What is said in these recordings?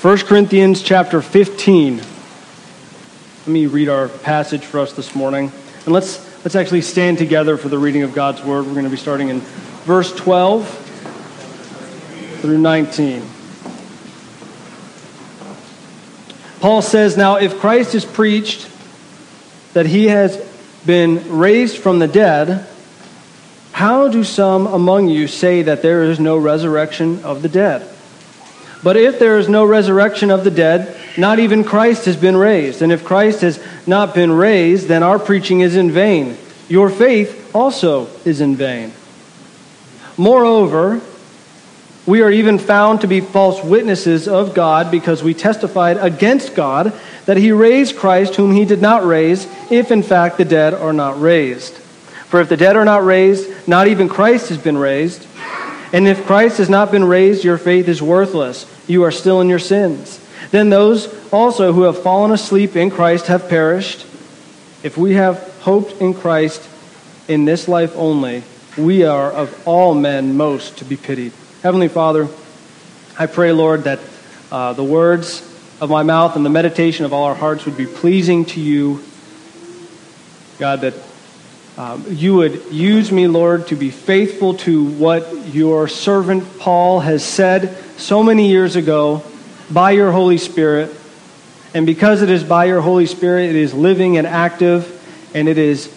1 Corinthians chapter 15. Let me read our passage for us this morning. And let's, let's actually stand together for the reading of God's word. We're going to be starting in verse 12 through 19. Paul says, Now, if Christ is preached that he has been raised from the dead, how do some among you say that there is no resurrection of the dead? But if there is no resurrection of the dead, not even Christ has been raised. And if Christ has not been raised, then our preaching is in vain. Your faith also is in vain. Moreover, we are even found to be false witnesses of God because we testified against God that he raised Christ, whom he did not raise, if in fact the dead are not raised. For if the dead are not raised, not even Christ has been raised. And if Christ has not been raised, your faith is worthless. You are still in your sins. Then those also who have fallen asleep in Christ have perished. If we have hoped in Christ in this life only, we are of all men most to be pitied. Heavenly Father, I pray, Lord, that uh, the words of my mouth and the meditation of all our hearts would be pleasing to you. God, that um, you would use me, Lord, to be faithful to what your servant Paul has said so many years ago by your Holy Spirit. And because it is by your Holy Spirit, it is living and active, and it is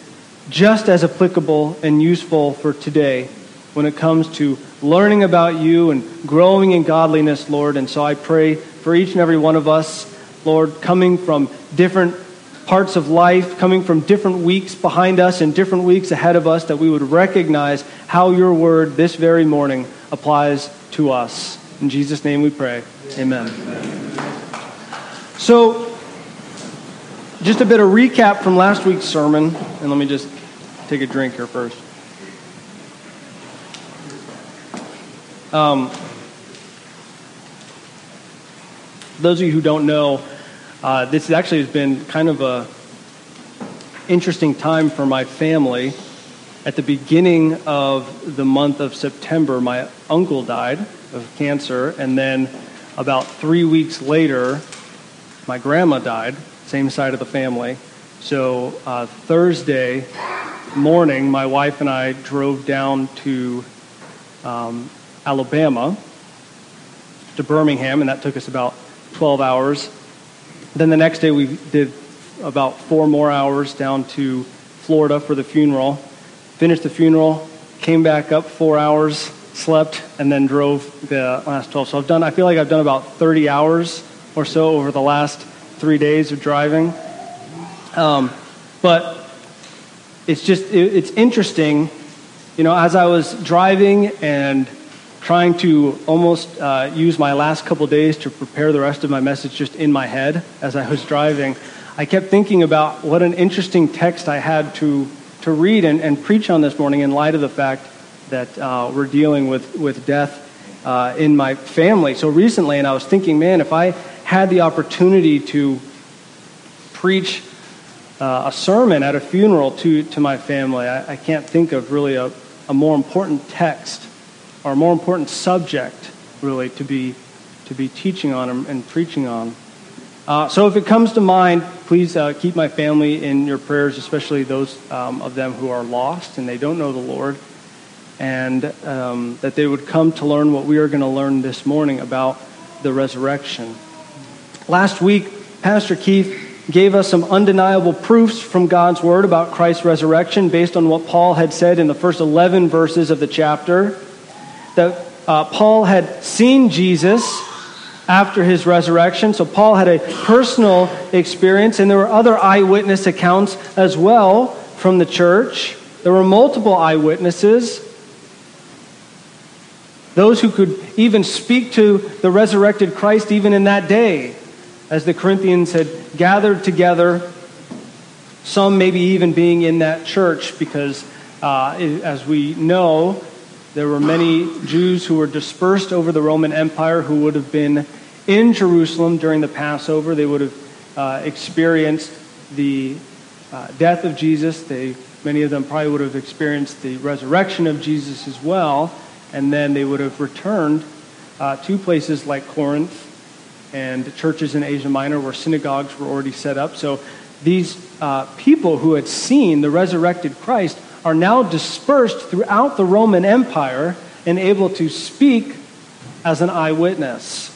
just as applicable and useful for today when it comes to learning about you and growing in godliness, Lord. And so I pray for each and every one of us, Lord, coming from different parts of life, coming from different weeks behind us and different weeks ahead of us, that we would recognize how your word this very morning applies to us. In Jesus' name we pray. Amen. So, just a bit of recap from last week's sermon, and let me just take a drink here first. Um, those of you who don't know, uh, this actually has been kind of a interesting time for my family. At the beginning of the month of September, my uncle died of cancer, and then about three weeks later, my grandma died, same side of the family. So uh, Thursday morning, my wife and I drove down to um, Alabama, to Birmingham, and that took us about 12 hours. Then the next day we did about four more hours down to Florida for the funeral. Finished the funeral, came back up four hours, slept, and then drove the last 12. So I've done, I feel like I've done about 30 hours or so over the last three days of driving. Um, but it's just, it, it's interesting, you know, as I was driving and trying to almost uh, use my last couple days to prepare the rest of my message just in my head as I was driving, I kept thinking about what an interesting text I had to, to read and, and preach on this morning in light of the fact that uh, we're dealing with, with death uh, in my family so recently. And I was thinking, man, if I had the opportunity to preach uh, a sermon at a funeral to, to my family, I, I can't think of really a, a more important text or a more important subject, really, to be, to be teaching on and, preaching on. Uh, so if it comes to mind, please uh, keep my family in your prayers, especially those um, of them who are lost and they don't know the Lord, and um, that they would come to learn what we are going to learn this morning about the resurrection. Last week, Pastor Keith gave us some undeniable proofs from God's Word about Christ's resurrection based on what Paul had said in the first 11 verses of the chapter that uh, Paul had seen Jesus after his resurrection. So Paul had a personal experience, and there were other eyewitness accounts as well from the church. There were multiple eyewitnesses. Those who could even speak to the resurrected Christ even in that day, as the Corinthians had gathered together, some maybe even being in that church, because uh, as we know, there were many Jews who were dispersed over the Roman Empire who would have been in Jerusalem during the Passover. They would have uh, experienced the uh, death of Jesus. They, many of them probably would have experienced the resurrection of Jesus as well. And then they would have returned uh, to places like Corinth and churches in Asia Minor where synagogues were already set up. So these uh, people who had seen the resurrected Christ are now dispersed throughout the Roman Empire and able to speak as an eyewitness.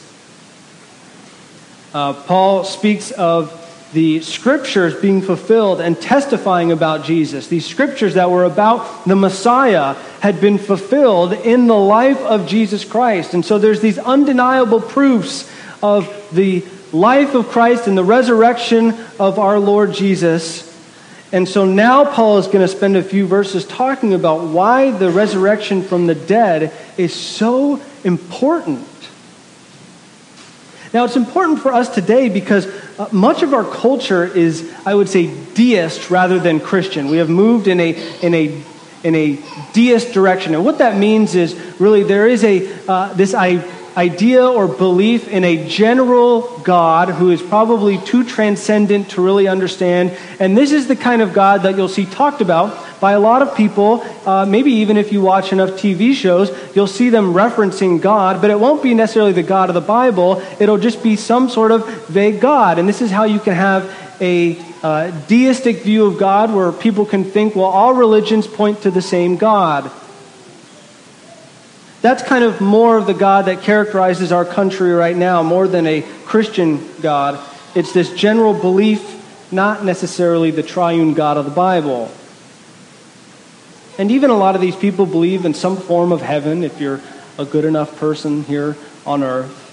Uh, Paul speaks of the scriptures being fulfilled and testifying about Jesus. These scriptures that were about the Messiah had been fulfilled in the life of Jesus Christ. And so there's these undeniable proofs of the life of Christ and the resurrection of our Lord Jesus. And so now Paul is going to spend a few verses talking about why the resurrection from the dead is so important. Now, it's important for us today because uh, much of our culture is, I would say, deist rather than Christian. We have moved in a, in a, in a deist direction. And what that means is really there is a, uh, this idea or belief in a general God who is probably too transcendent to really understand. And this is the kind of God that you'll see talked about by a lot of people. Uh, maybe even if you watch enough TV shows, you'll see them referencing God, but it won't be necessarily the God of the Bible. It'll just be some sort of vague God. And this is how you can have a uh, deistic view of God where people can think, well, all religions point to the same God. That's kind of more of the God that characterizes our country right now, more than a Christian God. It's this general belief, not necessarily the triune God of the Bible. And even a lot of these people believe in some form of heaven if you're a good enough person here on earth.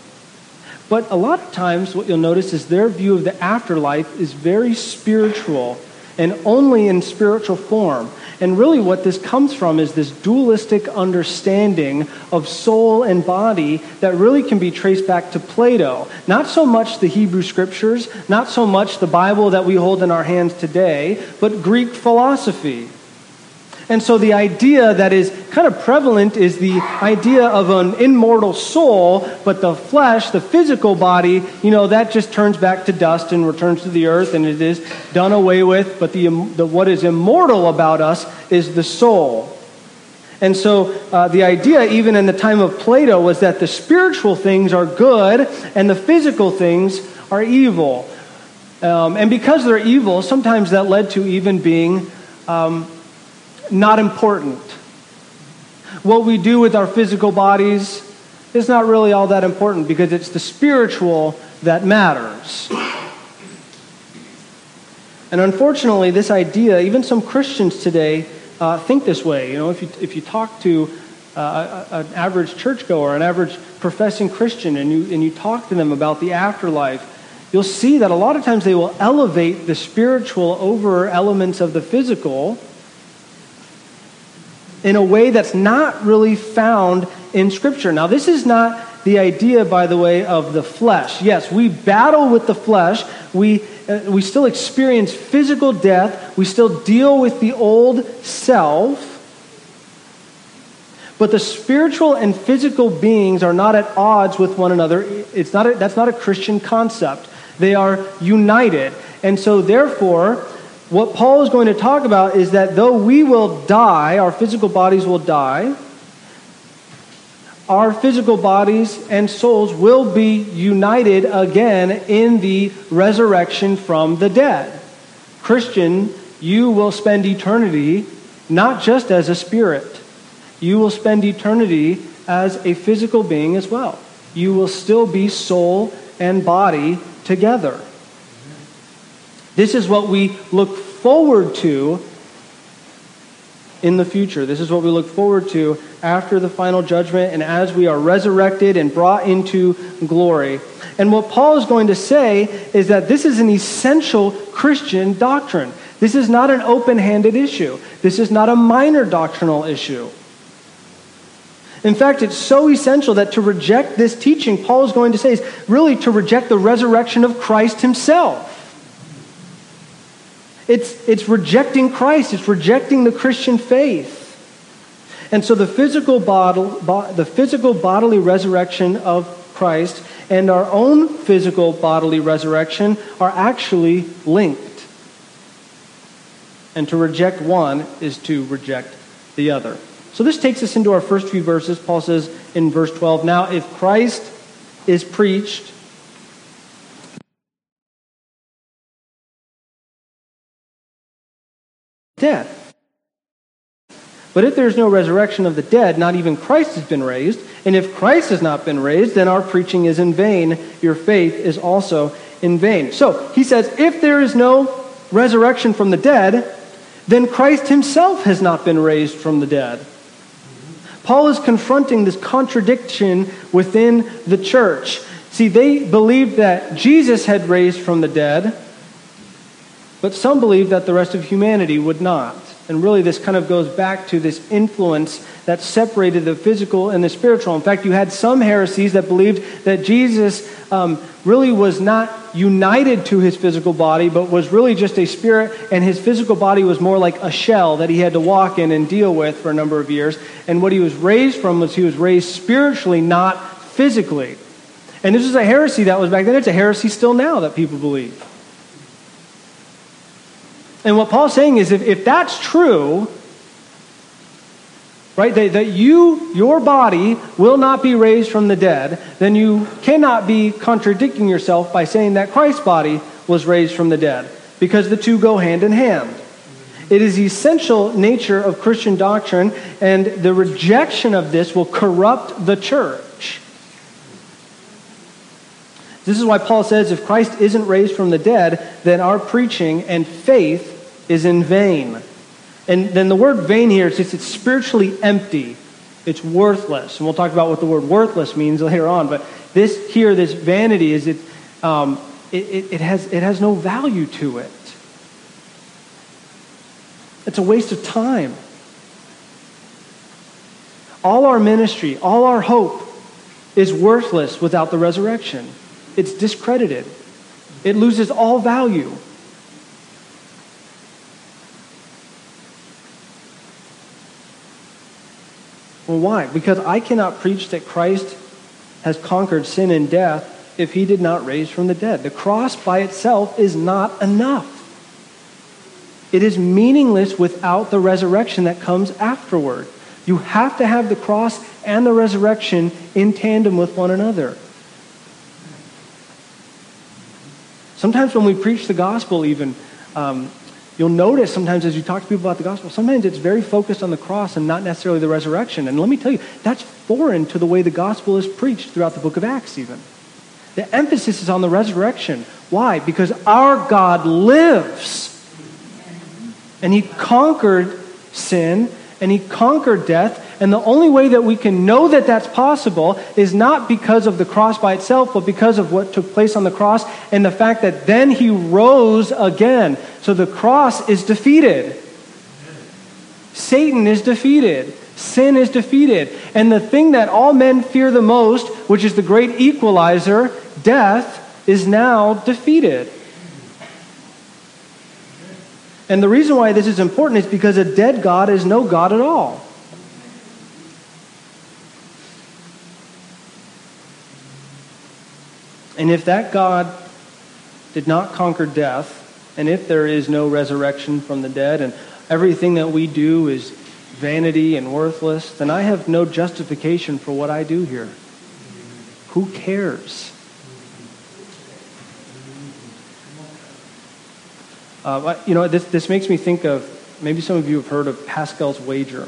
But a lot of times, what you'll notice is their view of the afterlife is very spiritual and only in spiritual form. And really, what this comes from is this dualistic understanding of soul and body that really can be traced back to Plato. Not so much the Hebrew scriptures, not so much the Bible that we hold in our hands today, but Greek philosophy. And so the idea that is kind of prevalent is the idea of an immortal soul, but the flesh, the physical body, you know, that just turns back to dust and returns to the earth and it is done away with. But the, the what is immortal about us is the soul. And so uh, the idea, even in the time of Plato, was that the spiritual things are good and the physical things are evil. Um, and because they're evil, sometimes that led to even being um, not important. What we do with our physical bodies is not really all that important because it's the spiritual that matters. And unfortunately, this idea, even some Christians today uh, think this way. You know, if you, if you talk to uh, an average churchgoer, an average professing Christian, and you, and you talk to them about the afterlife, you'll see that a lot of times they will elevate the spiritual over elements of the physical in a way that's not really found in Scripture. Now, this is not the idea, by the way, of the flesh. Yes, we battle with the flesh. We, uh, we still experience physical death. We still deal with the old self. But the spiritual and physical beings are not at odds with one another. It's not a, that's not a Christian concept. They are united. And so, therefore, what Paul is going to talk about is that though we will die, our physical bodies will die, our physical bodies and souls will be united again in the resurrection from the dead. Christian, you will spend eternity not just as a spirit, you will spend eternity as a physical being as well. You will still be soul and body together. This is what we look forward to in the future. This is what we look forward to after the final judgment and as we are resurrected and brought into glory. And what Paul is going to say is that this is an essential Christian doctrine. This is not an open handed issue, this is not a minor doctrinal issue. In fact, it's so essential that to reject this teaching, Paul is going to say, is really to reject the resurrection of Christ himself. It's, it's rejecting Christ, it's rejecting the Christian faith. And so the physical, bod- the physical bodily resurrection of Christ and our own physical bodily resurrection are actually linked. And to reject one is to reject the other. So this takes us into our first few verses. Paul says in verse 12 Now, if Christ is preached dead. But if there's no resurrection of the dead, not even Christ has been raised. And if Christ has not been raised, then our preaching is in vain. Your faith is also in vain. So he says, if there is no resurrection from the dead, then Christ himself has not been raised from the dead. Paul is confronting this contradiction within the church. See, they believed that Jesus had raised from the dead, but some believe that the rest of humanity would not. And really, this kind of goes back to this influence that separated the physical and the spiritual. In fact, you had some heresies that believed that Jesus um, really was not united to his physical body, but was really just a spirit, and his physical body was more like a shell that he had to walk in and deal with for a number of years. And what he was raised from was he was raised spiritually, not physically. And this is a heresy that was back then. It's a heresy still now that people believe. And what Paul's saying is if, if that's true, right, that, that you, your body, will not be raised from the dead, then you cannot be contradicting yourself by saying that Christ's body was raised from the dead, because the two go hand in hand. It is the essential nature of Christian doctrine, and the rejection of this will corrupt the church. This is why Paul says if Christ isn't raised from the dead, then our preaching and faith is in vain. And then the word vain here it's, it's spiritually empty. It's worthless. And we'll talk about what the word worthless means later on. But this here, this vanity, is it, um, it, it, it, has, it has no value to it. It's a waste of time. All our ministry, all our hope is worthless without the resurrection. It's discredited. It loses all value. Well, why? Because I cannot preach that Christ has conquered sin and death if he did not raise from the dead. The cross by itself is not enough. It is meaningless without the resurrection that comes afterward. You have to have the cross and the resurrection in tandem with one another. Sometimes when we preach the gospel, even, um, You'll notice sometimes as you talk to people about the gospel, sometimes it's very focused on the cross and not necessarily the resurrection. And let me tell you, that's foreign to the way the gospel is preached throughout the book of Acts, even. The emphasis is on the resurrection. Why? Because our God lives. And he conquered sin and he conquered death and the only way that we can know that that's possible is not because of the cross by itself, but because of what took place on the cross and the fact that then he rose again. So the cross is defeated. Satan is defeated. Sin is defeated. And the thing that all men fear the most, which is the great equalizer, death, is now defeated. And the reason why this is important is because a dead God is no God at all. And if that God did not conquer death, and if there is no resurrection from the dead, and everything that we do is vanity and worthless, then I have no justification for what I do here. Who cares? Uh, you know, this, this makes me think of maybe some of you have heard of Pascal's wager.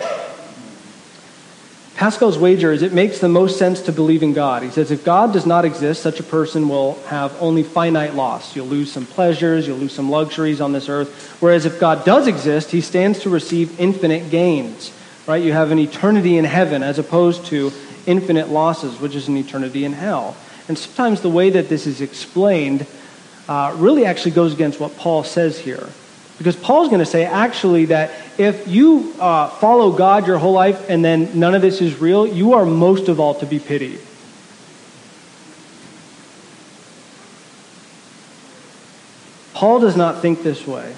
Pascal's wager is it makes the most sense to believe in God. He says if God does not exist, such a person will have only finite loss. You'll lose some pleasures, you'll lose some luxuries on this earth. Whereas if God does exist, he stands to receive infinite gains. Right? You have an eternity in heaven as opposed to infinite losses, which is an eternity in hell. And sometimes the way that this is explained uh, really actually goes against what Paul says here. Because Paul's going to say actually that if you uh, follow God your whole life and then none of this is real, you are most of all to be pitied. Paul does not think this way.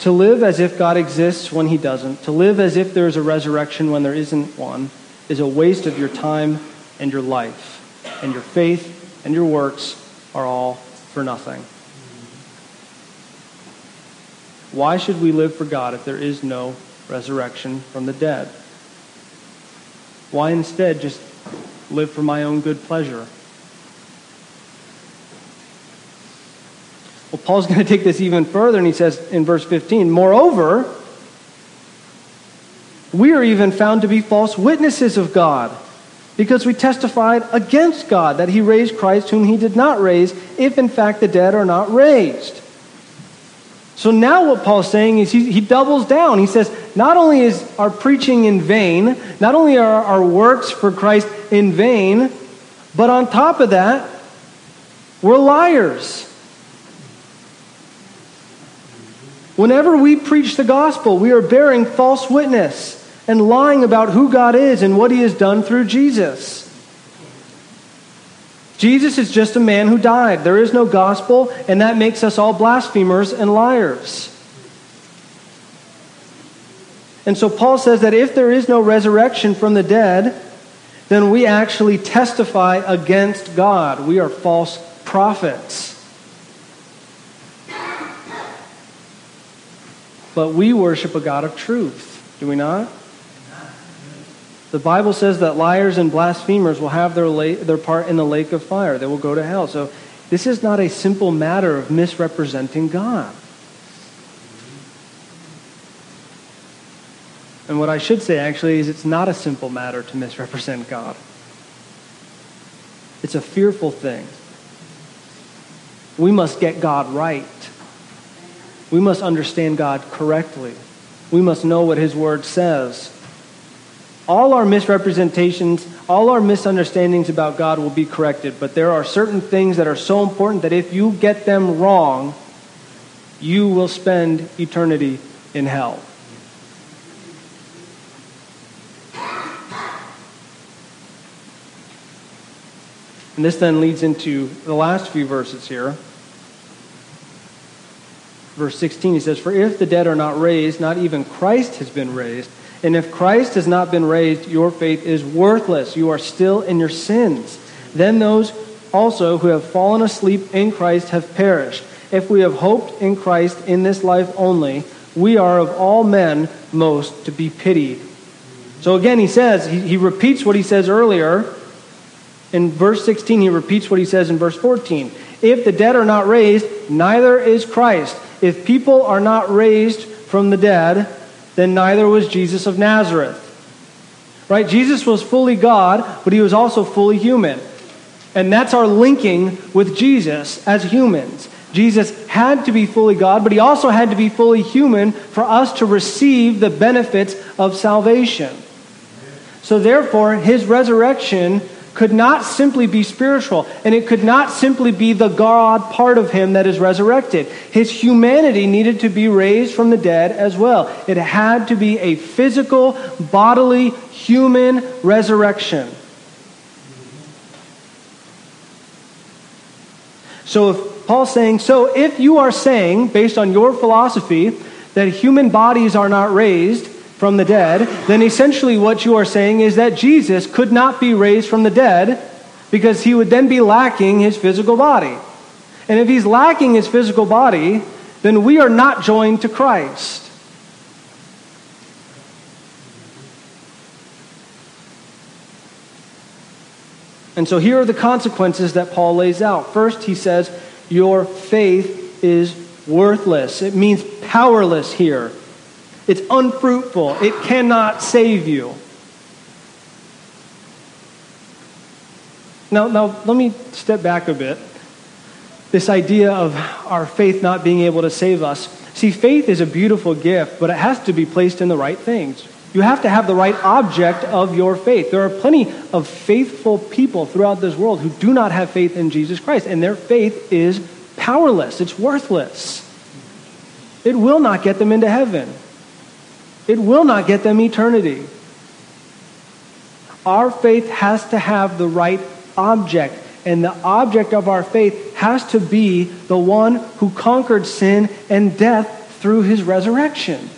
To live as if God exists when he doesn't, to live as if there is a resurrection when there isn't one, is a waste of your time and your life. And your faith and your works are all for nothing. Why should we live for God if there is no resurrection from the dead? Why instead just live for my own good pleasure? Well, Paul's going to take this even further, and he says in verse 15, Moreover, we are even found to be false witnesses of God, because we testified against God that he raised Christ, whom he did not raise, if in fact the dead are not raised. So now what Paul's saying is he, he doubles down. He says, not only is our preaching in vain, not only are our works for Christ in vain, but on top of that, we're liars. Whenever we preach the gospel, we are bearing false witness and lying about who God is and what he has done through Jesus. Jesus is just a man who died. There is no gospel, and that makes us all blasphemers and liars. And so Paul says that if there is no resurrection from the dead, then we actually testify against God. We are false prophets. But we worship a God of truth, do we not? The Bible says that liars and blasphemers will have their, la- their part in the lake of fire. They will go to hell. So this is not a simple matter of misrepresenting God. And what I should say actually is it's not a simple matter to misrepresent God. It's a fearful thing. We must get God right. We must understand God correctly. We must know what His Word says all our misrepresentations, all our misunderstandings about God will be corrected, but there are certain things that are so important that if you get them wrong, you will spend eternity in hell. And this then leads into the last few verses here. Verse 16, he says, For if the dead are not raised, not even Christ has been raised. And if Christ has not been raised, your faith is worthless. You are still in your sins. Then those also who have fallen asleep in Christ have perished. If we have hoped in Christ in this life only, we are of all men most to be pitied. So again, he says, he, he repeats what he says earlier. In verse 16, he repeats what he says in verse 14. If the dead are not raised, neither is Christ. If people are not raised from the dead, then neither was Jesus of Nazareth. Right? Jesus was fully God, but he was also fully human. And that's our linking with Jesus as humans. Jesus had to be fully God, but he also had to be fully human for us to receive the benefits of salvation. So, therefore, his resurrection could not simply be spiritual, and it could not simply be the God part of him that is resurrected. His humanity needed to be raised from the dead as well. It had to be a physical, bodily, human resurrection. So if Paul's saying, so if you are saying, based on your philosophy, that human bodies are not raised, from the dead, then essentially what you are saying is that Jesus could not be raised from the dead because he would then be lacking his physical body. And if he's lacking his physical body, then we are not joined to Christ. And so here are the consequences that Paul lays out. First, he says, Your faith is worthless. It means powerless here. It's unfruitful. It cannot save you. Now, now, let me step back a bit. This idea of our faith not being able to save us. See, faith is a beautiful gift, but it has to be placed in the right things. You have to have the right object of your faith. There are plenty of faithful people throughout this world who do not have faith in Jesus Christ, and their faith is powerless, it's worthless. It will not get them into heaven it will not get them eternity. Our faith has to have the right object, and the object of our faith has to be the one who conquered sin and death through his resurrection.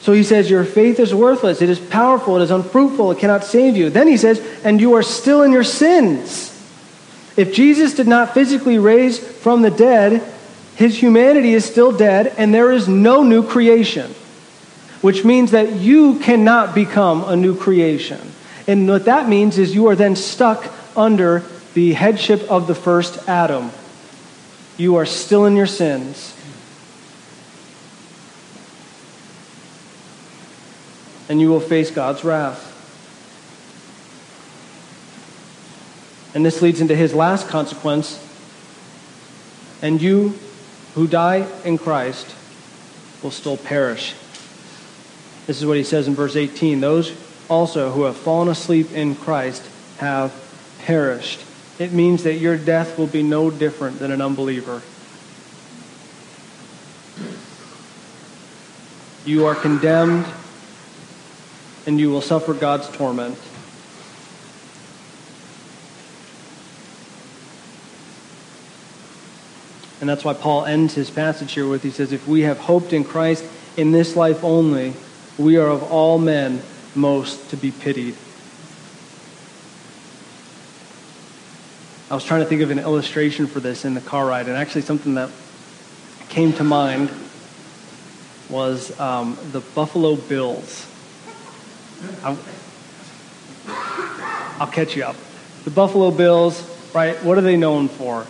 So he says, Your faith is worthless. It is powerful. It is unfruitful. It cannot save you. Then he says, And you are still in your sins. If Jesus did not physically raise from the dead, his humanity is still dead and there is no new creation, which means that you cannot become a new creation. And what that means is you are then stuck under the headship of the first Adam. You are still in your sins. And you will face God's wrath. And this leads into his last consequence. And you who die in Christ will still perish. This is what he says in verse 18 Those also who have fallen asleep in Christ have perished. It means that your death will be no different than an unbeliever. You are condemned and you will suffer God's torment. And that's why Paul ends his passage here with he says, If we have hoped in Christ in this life only, we are of all men most to be pitied. I was trying to think of an illustration for this in the car ride, and actually something that came to mind was um, the Buffalo Bills. I'll, I'll catch you up. The Buffalo Bills, right? What are they known for?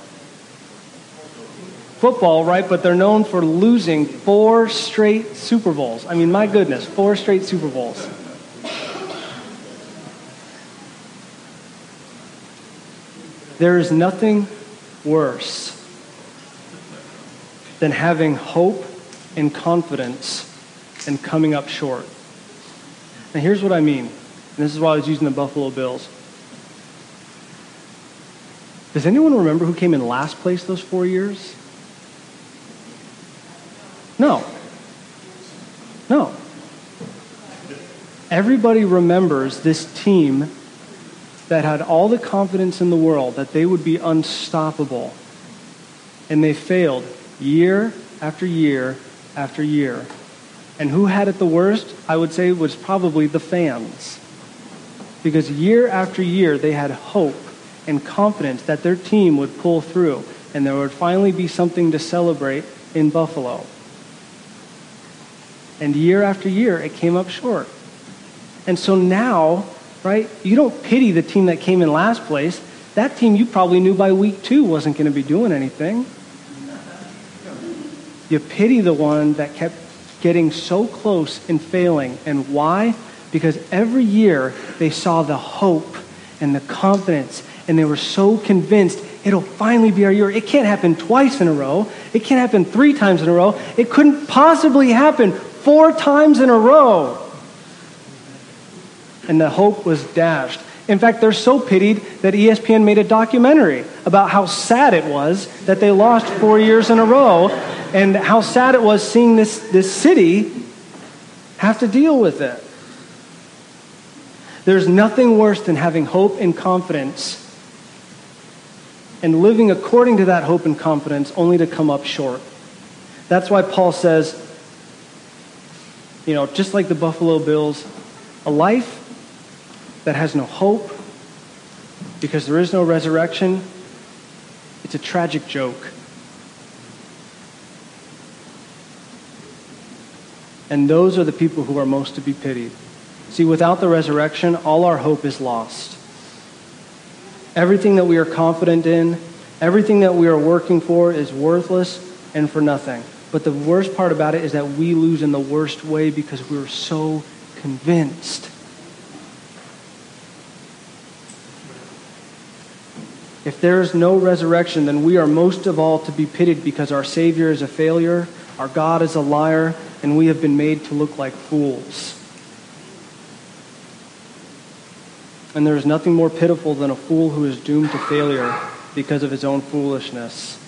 Football, right? But they're known for losing four straight Super Bowls. I mean, my goodness, four straight Super Bowls. There is nothing worse than having hope and confidence and coming up short. Now, here's what I mean. And this is why I was using the Buffalo Bills. Does anyone remember who came in last place those four years? No. No. Everybody remembers this team that had all the confidence in the world that they would be unstoppable. And they failed year after year after year. And who had it the worst? I would say was probably the fans. Because year after year they had hope and confidence that their team would pull through and there would finally be something to celebrate in Buffalo. And year after year, it came up short. And so now, right, you don't pity the team that came in last place. That team you probably knew by week two wasn't going to be doing anything. You pity the one that kept getting so close and failing. And why? Because every year they saw the hope and the confidence, and they were so convinced it'll finally be our year. It can't happen twice in a row, it can't happen three times in a row. It couldn't possibly happen four times in a row. And the hope was dashed. In fact, they're so pitied that ESPN made a documentary about how sad it was that they lost four years in a row and how sad it was seeing this, this city have to deal with it. There's nothing worse than having hope and confidence and living according to that hope and confidence only to come up short. That's why Paul says, you know, just like the Buffalo Bills, a life that has no hope because there is no resurrection, it's a tragic joke. And those are the people who are most to be pitied. See, without the resurrection, all our hope is lost. Everything that we are confident in, everything that we are working for is worthless and for nothing. But the worst part about it is that we lose in the worst way because we're so convinced. If there is no resurrection, then we are most of all to be pitied because our Savior is a failure, our God is a liar, and we have been made to look like fools. And there is nothing more pitiful than a fool who is doomed to failure because of his own foolishness.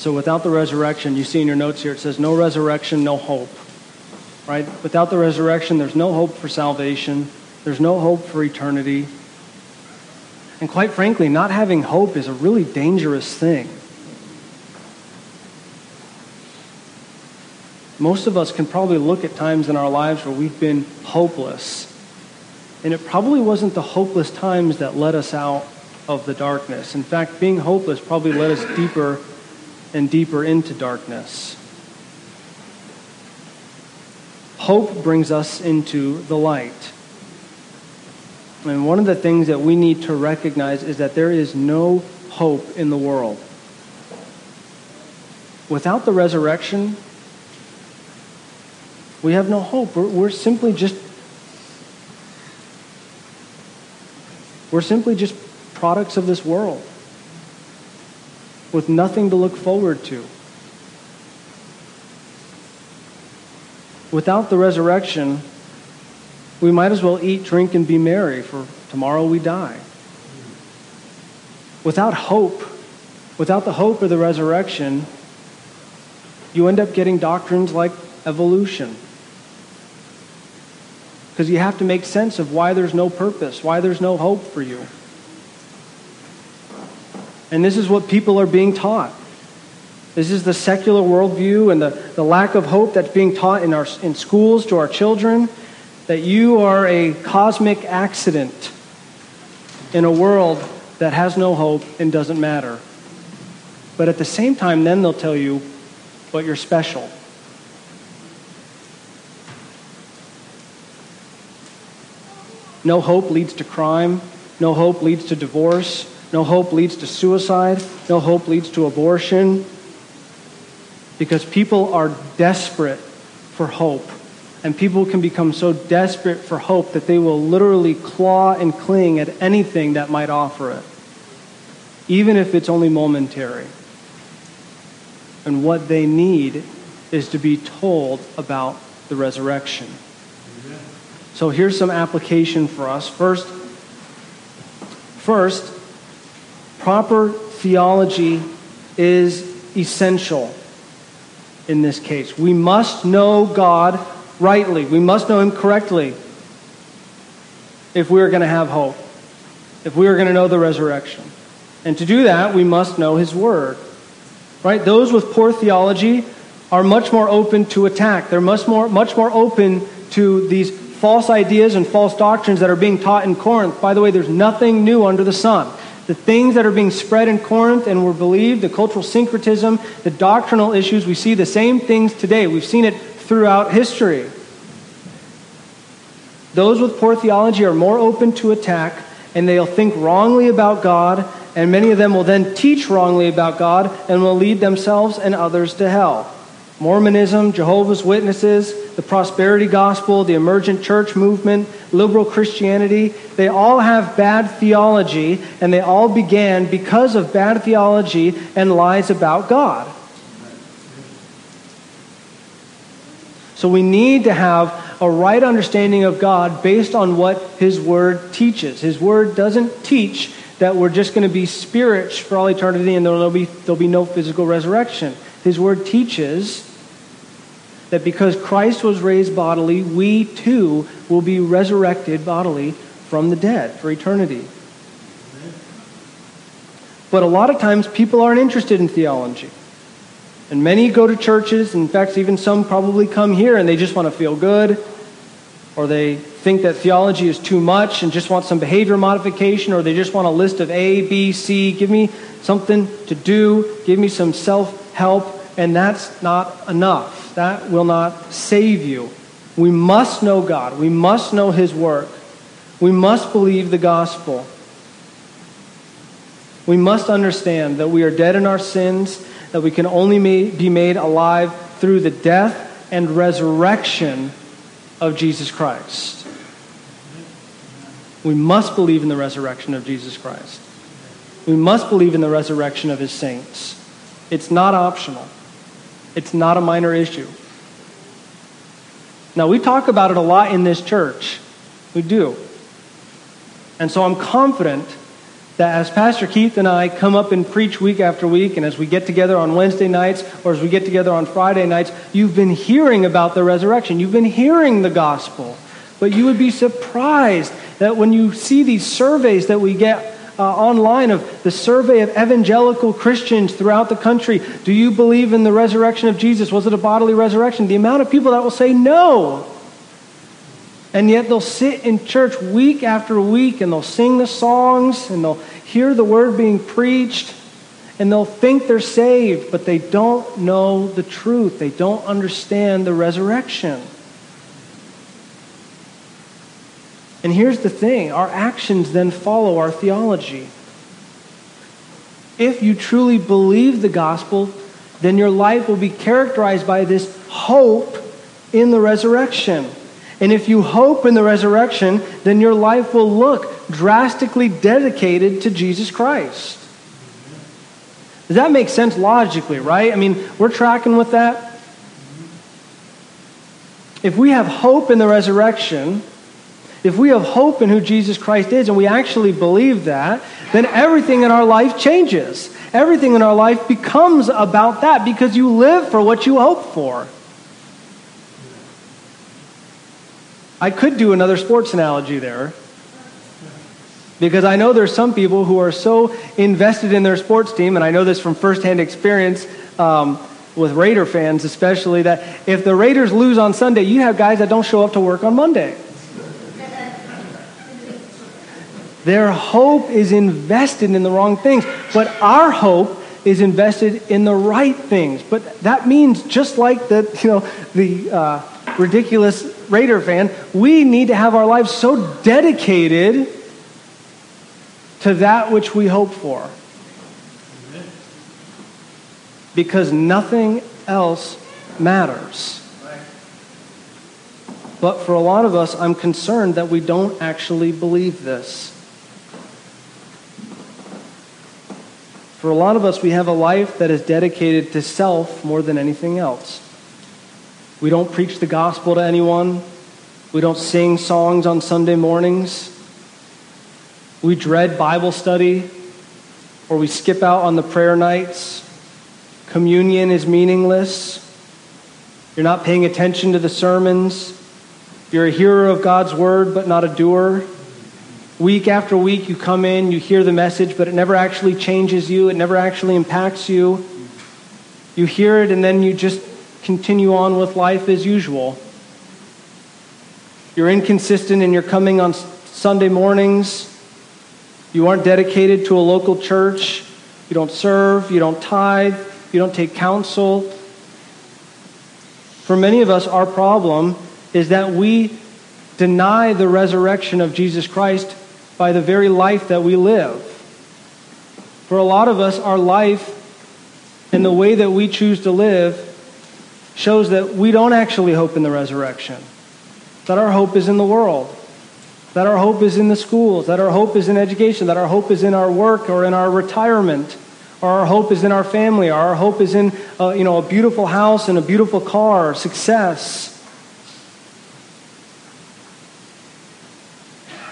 So without the resurrection, you see in your notes here, it says, no resurrection, no hope. Right? Without the resurrection, there's no hope for salvation. There's no hope for eternity. And quite frankly, not having hope is a really dangerous thing. Most of us can probably look at times in our lives where we've been hopeless. And it probably wasn't the hopeless times that led us out of the darkness. In fact, being hopeless probably led us deeper and deeper into darkness. hope brings us into the light. And one of the things that we need to recognize is that there is no hope in the world. Without the resurrection, we have no hope. We're, we're simply just we're simply just products of this world with nothing to look forward to. Without the resurrection, we might as well eat, drink, and be merry, for tomorrow we die. Without hope, without the hope of the resurrection, you end up getting doctrines like evolution. Because you have to make sense of why there's no purpose, why there's no hope for you. And this is what people are being taught. This is the secular worldview and the, the lack of hope that's being taught in, our, in schools to our children that you are a cosmic accident in a world that has no hope and doesn't matter. But at the same time, then they'll tell you, but you're special. No hope leads to crime. No hope leads to divorce. No hope leads to suicide. No hope leads to abortion. Because people are desperate for hope. And people can become so desperate for hope that they will literally claw and cling at anything that might offer it, even if it's only momentary. And what they need is to be told about the resurrection. So here's some application for us. First, first, proper theology is essential in this case. We must know God rightly. We must know Him correctly if we are going to have hope, if we are going to know the resurrection. And to do that, we must know His Word. Right? Those with poor theology are much more open to attack. They're much more, much more open to these false ideas and false doctrines that are being taught in Corinth. By the way, there's nothing new under the sun. The things that are being spread in Corinth and were believed, the cultural syncretism, the doctrinal issues, we see the same things today. We've seen it throughout history. Those with poor theology are more open to attack, and they'll think wrongly about God, and many of them will then teach wrongly about God and will lead themselves and others to hell. Mormonism, Jehovah's Witnesses, the prosperity gospel, the emergent church movement, liberal Christianity, they all have bad theology, and they all began because of bad theology and lies about God. So we need to have a right understanding of God based on what His Word teaches. His Word doesn't teach that we're just going to be spirits for all eternity and there'll be, there'll be no physical resurrection. His Word teaches that because Christ was raised bodily, we too will be resurrected bodily from the dead for eternity. But a lot of times people aren't interested in theology. And many go to churches, in fact, even some probably come here and they just want to feel good, or they think that theology is too much and just want some behavior modification, or they just want a list of A, B, C. Give me something to do, give me some self help, and that's not enough. That will not save you. We must know God, we must know His work, we must believe the gospel. We must understand that we are dead in our sins that we can only be made alive through the death and resurrection of Jesus Christ. We must believe in the resurrection of Jesus Christ. We must believe in the resurrection of his saints. It's not optional, it's not a minor issue. Now, we talk about it a lot in this church. We do. And so I'm confident that as Pastor Keith and I come up and preach week after week, and as we get together on Wednesday nights or as we get together on Friday nights, you've been hearing about the resurrection. You've been hearing the gospel. But you would be surprised that when you see these surveys that we get uh, online of the survey of evangelical Christians throughout the country, do you believe in the resurrection of Jesus? Was it a bodily resurrection? The amount of people that will say no. And yet they'll sit in church week after week and they'll sing the songs and they'll hear the word being preached and they'll think they're saved, but they don't know the truth. They don't understand the resurrection. And here's the thing our actions then follow our theology. If you truly believe the gospel, then your life will be characterized by this hope in the resurrection. And if you hope in the resurrection, then your life will look drastically dedicated to Jesus Christ. Does that make sense logically, right? I mean, we're tracking with that. If we have hope in the resurrection, if we have hope in who Jesus Christ is and we actually believe that, then everything in our life changes. Everything in our life becomes about that because you live for what you hope for. I could do another sports analogy there. Because I know there's some people who are so invested in their sports team, and I know this from firsthand experience um, with Raider fans, especially, that if the Raiders lose on Sunday, you have guys that don't show up to work on Monday. Their hope is invested in the wrong things, but our hope is invested in the right things. But that means just like the you know the uh, ridiculous Raider fan, we need to have our lives so dedicated to that which we hope for. Because nothing else matters. But for a lot of us, I'm concerned that we don't actually believe this. For a lot of us, we have a life that is dedicated to self more than anything else. We don't preach the gospel to anyone. We don't sing songs on Sunday mornings. We dread Bible study, or we skip out on the prayer nights. Communion is meaningless. You're not paying attention to the sermons. You're a hearer of God's word, but not a doer. Week after week, you come in, you hear the message, but it never actually changes you, it never actually impacts you. You hear it, and then you just continue on with life as usual. You're inconsistent and you're coming on Sunday mornings. You aren't dedicated to a local church. You don't serve. You don't tithe. You don't take counsel. For many of us, our problem is that we deny the resurrection of Jesus Christ by the very life that we live. For a lot of us, our life and the way that we choose to live shows that we don't actually hope in the resurrection, that our hope is in the world, that our hope is in the schools, that our hope is in education, that our hope is in our work or in our retirement, or our hope is in our family, or our hope is in uh, you know, a beautiful house and a beautiful car, success.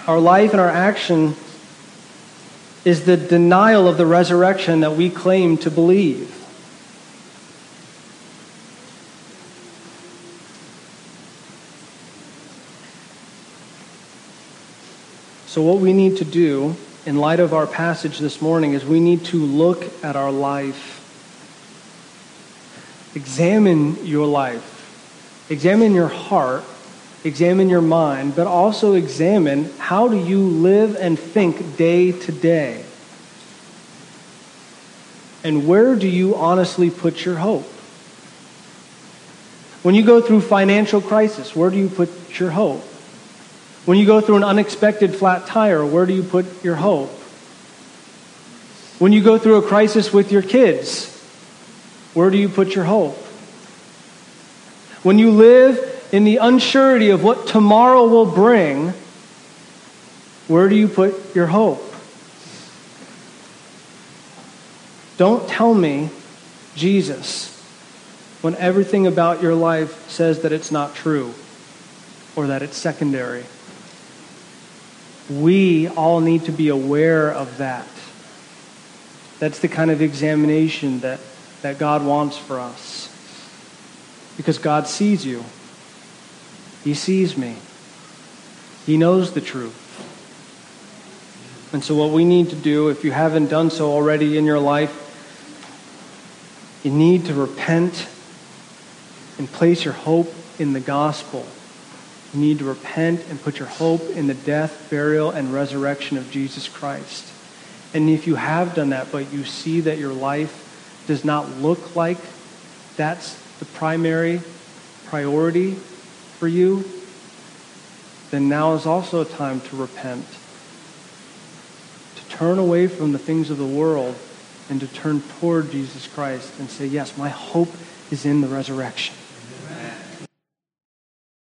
Our life and our action is the denial of the resurrection that we claim to believe. So, what we need to do in light of our passage this morning is we need to look at our life. Examine your life. Examine your heart examine your mind, but also examine how do you live and think day to day? And where do you honestly put your hope? When you go through financial crisis, where do you put your hope? When you go through an unexpected flat tire, where do you put your hope? When you go through a crisis with your kids, where do you put your hope? When you live in the unsurety of what tomorrow will bring, where do you put your hope? Don't tell me, Jesus, when everything about your life says that it's not true or that it's secondary. We all need to be aware of that. That's the kind of examination that, that God wants for us. Because God sees you. He sees me. He knows the truth. And so, what we need to do, if you haven't done so already in your life, you need to repent and place your hope in the gospel. You need to repent and put your hope in the death, burial, and resurrection of Jesus Christ. And if you have done that, but you see that your life does not look like that's the primary priority for you, then now is also a time to repent, to turn away from the things of the world and to turn toward Jesus Christ and say, Yes, my hope is in the resurrection.